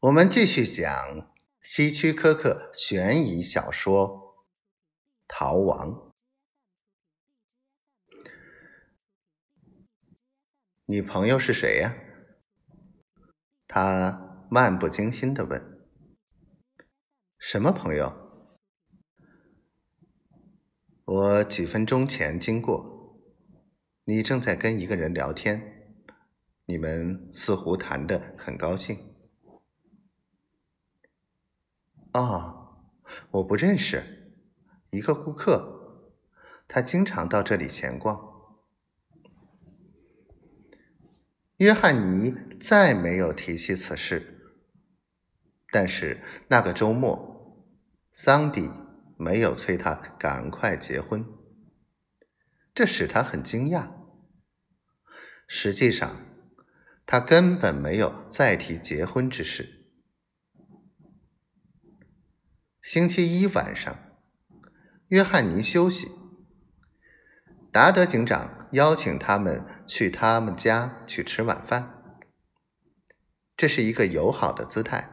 我们继续讲希区柯克悬疑小说《逃亡》。你朋友是谁呀？他漫不经心的问。什么朋友？我几分钟前经过，你正在跟一个人聊天，你们似乎谈得很高兴。哦，我不认识一个顾客，他经常到这里闲逛。约翰尼再没有提起此事，但是那个周末，桑迪没有催他赶快结婚，这使他很惊讶。实际上，他根本没有再提结婚之事。星期一晚上，约翰尼休息。达德警长邀请他们去他们家去吃晚饭，这是一个友好的姿态。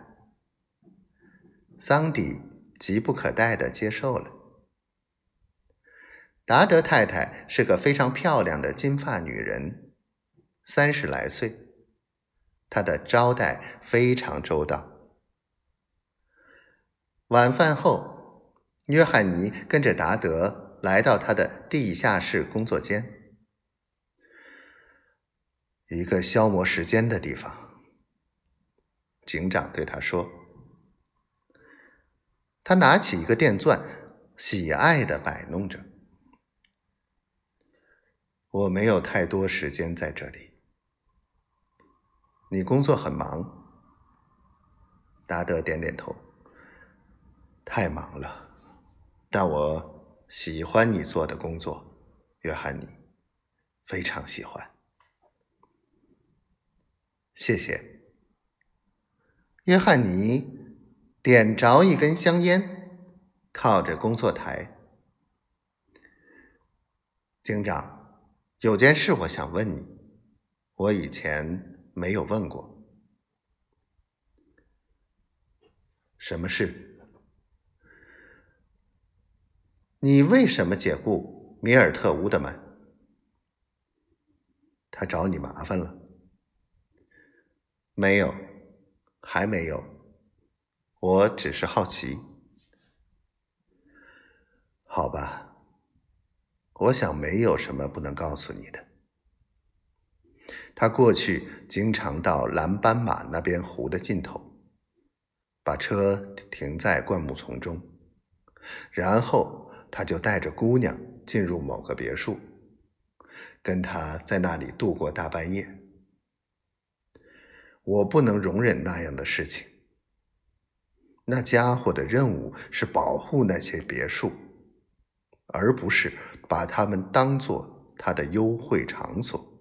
桑迪急不可待的接受了。达德太太是个非常漂亮的金发女人，三十来岁，她的招待非常周到。晚饭后，约翰尼跟着达德来到他的地下室工作间，一个消磨时间的地方。警长对他说：“他拿起一个电钻，喜爱的摆弄着。我没有太多时间在这里。你工作很忙。”达德点点头。太忙了，但我喜欢你做的工作，约翰尼，非常喜欢。谢谢。约翰尼点着一根香烟，靠着工作台。警长，有件事我想问你，我以前没有问过。什么事？你为什么解雇米尔特·乌德曼？他找你麻烦了？没有，还没有。我只是好奇。好吧，我想没有什么不能告诉你的。他过去经常到蓝斑马那边湖的尽头，把车停在灌木丛中，然后。他就带着姑娘进入某个别墅，跟他在那里度过大半夜。我不能容忍那样的事情。那家伙的任务是保护那些别墅，而不是把他们当做他的幽会场所。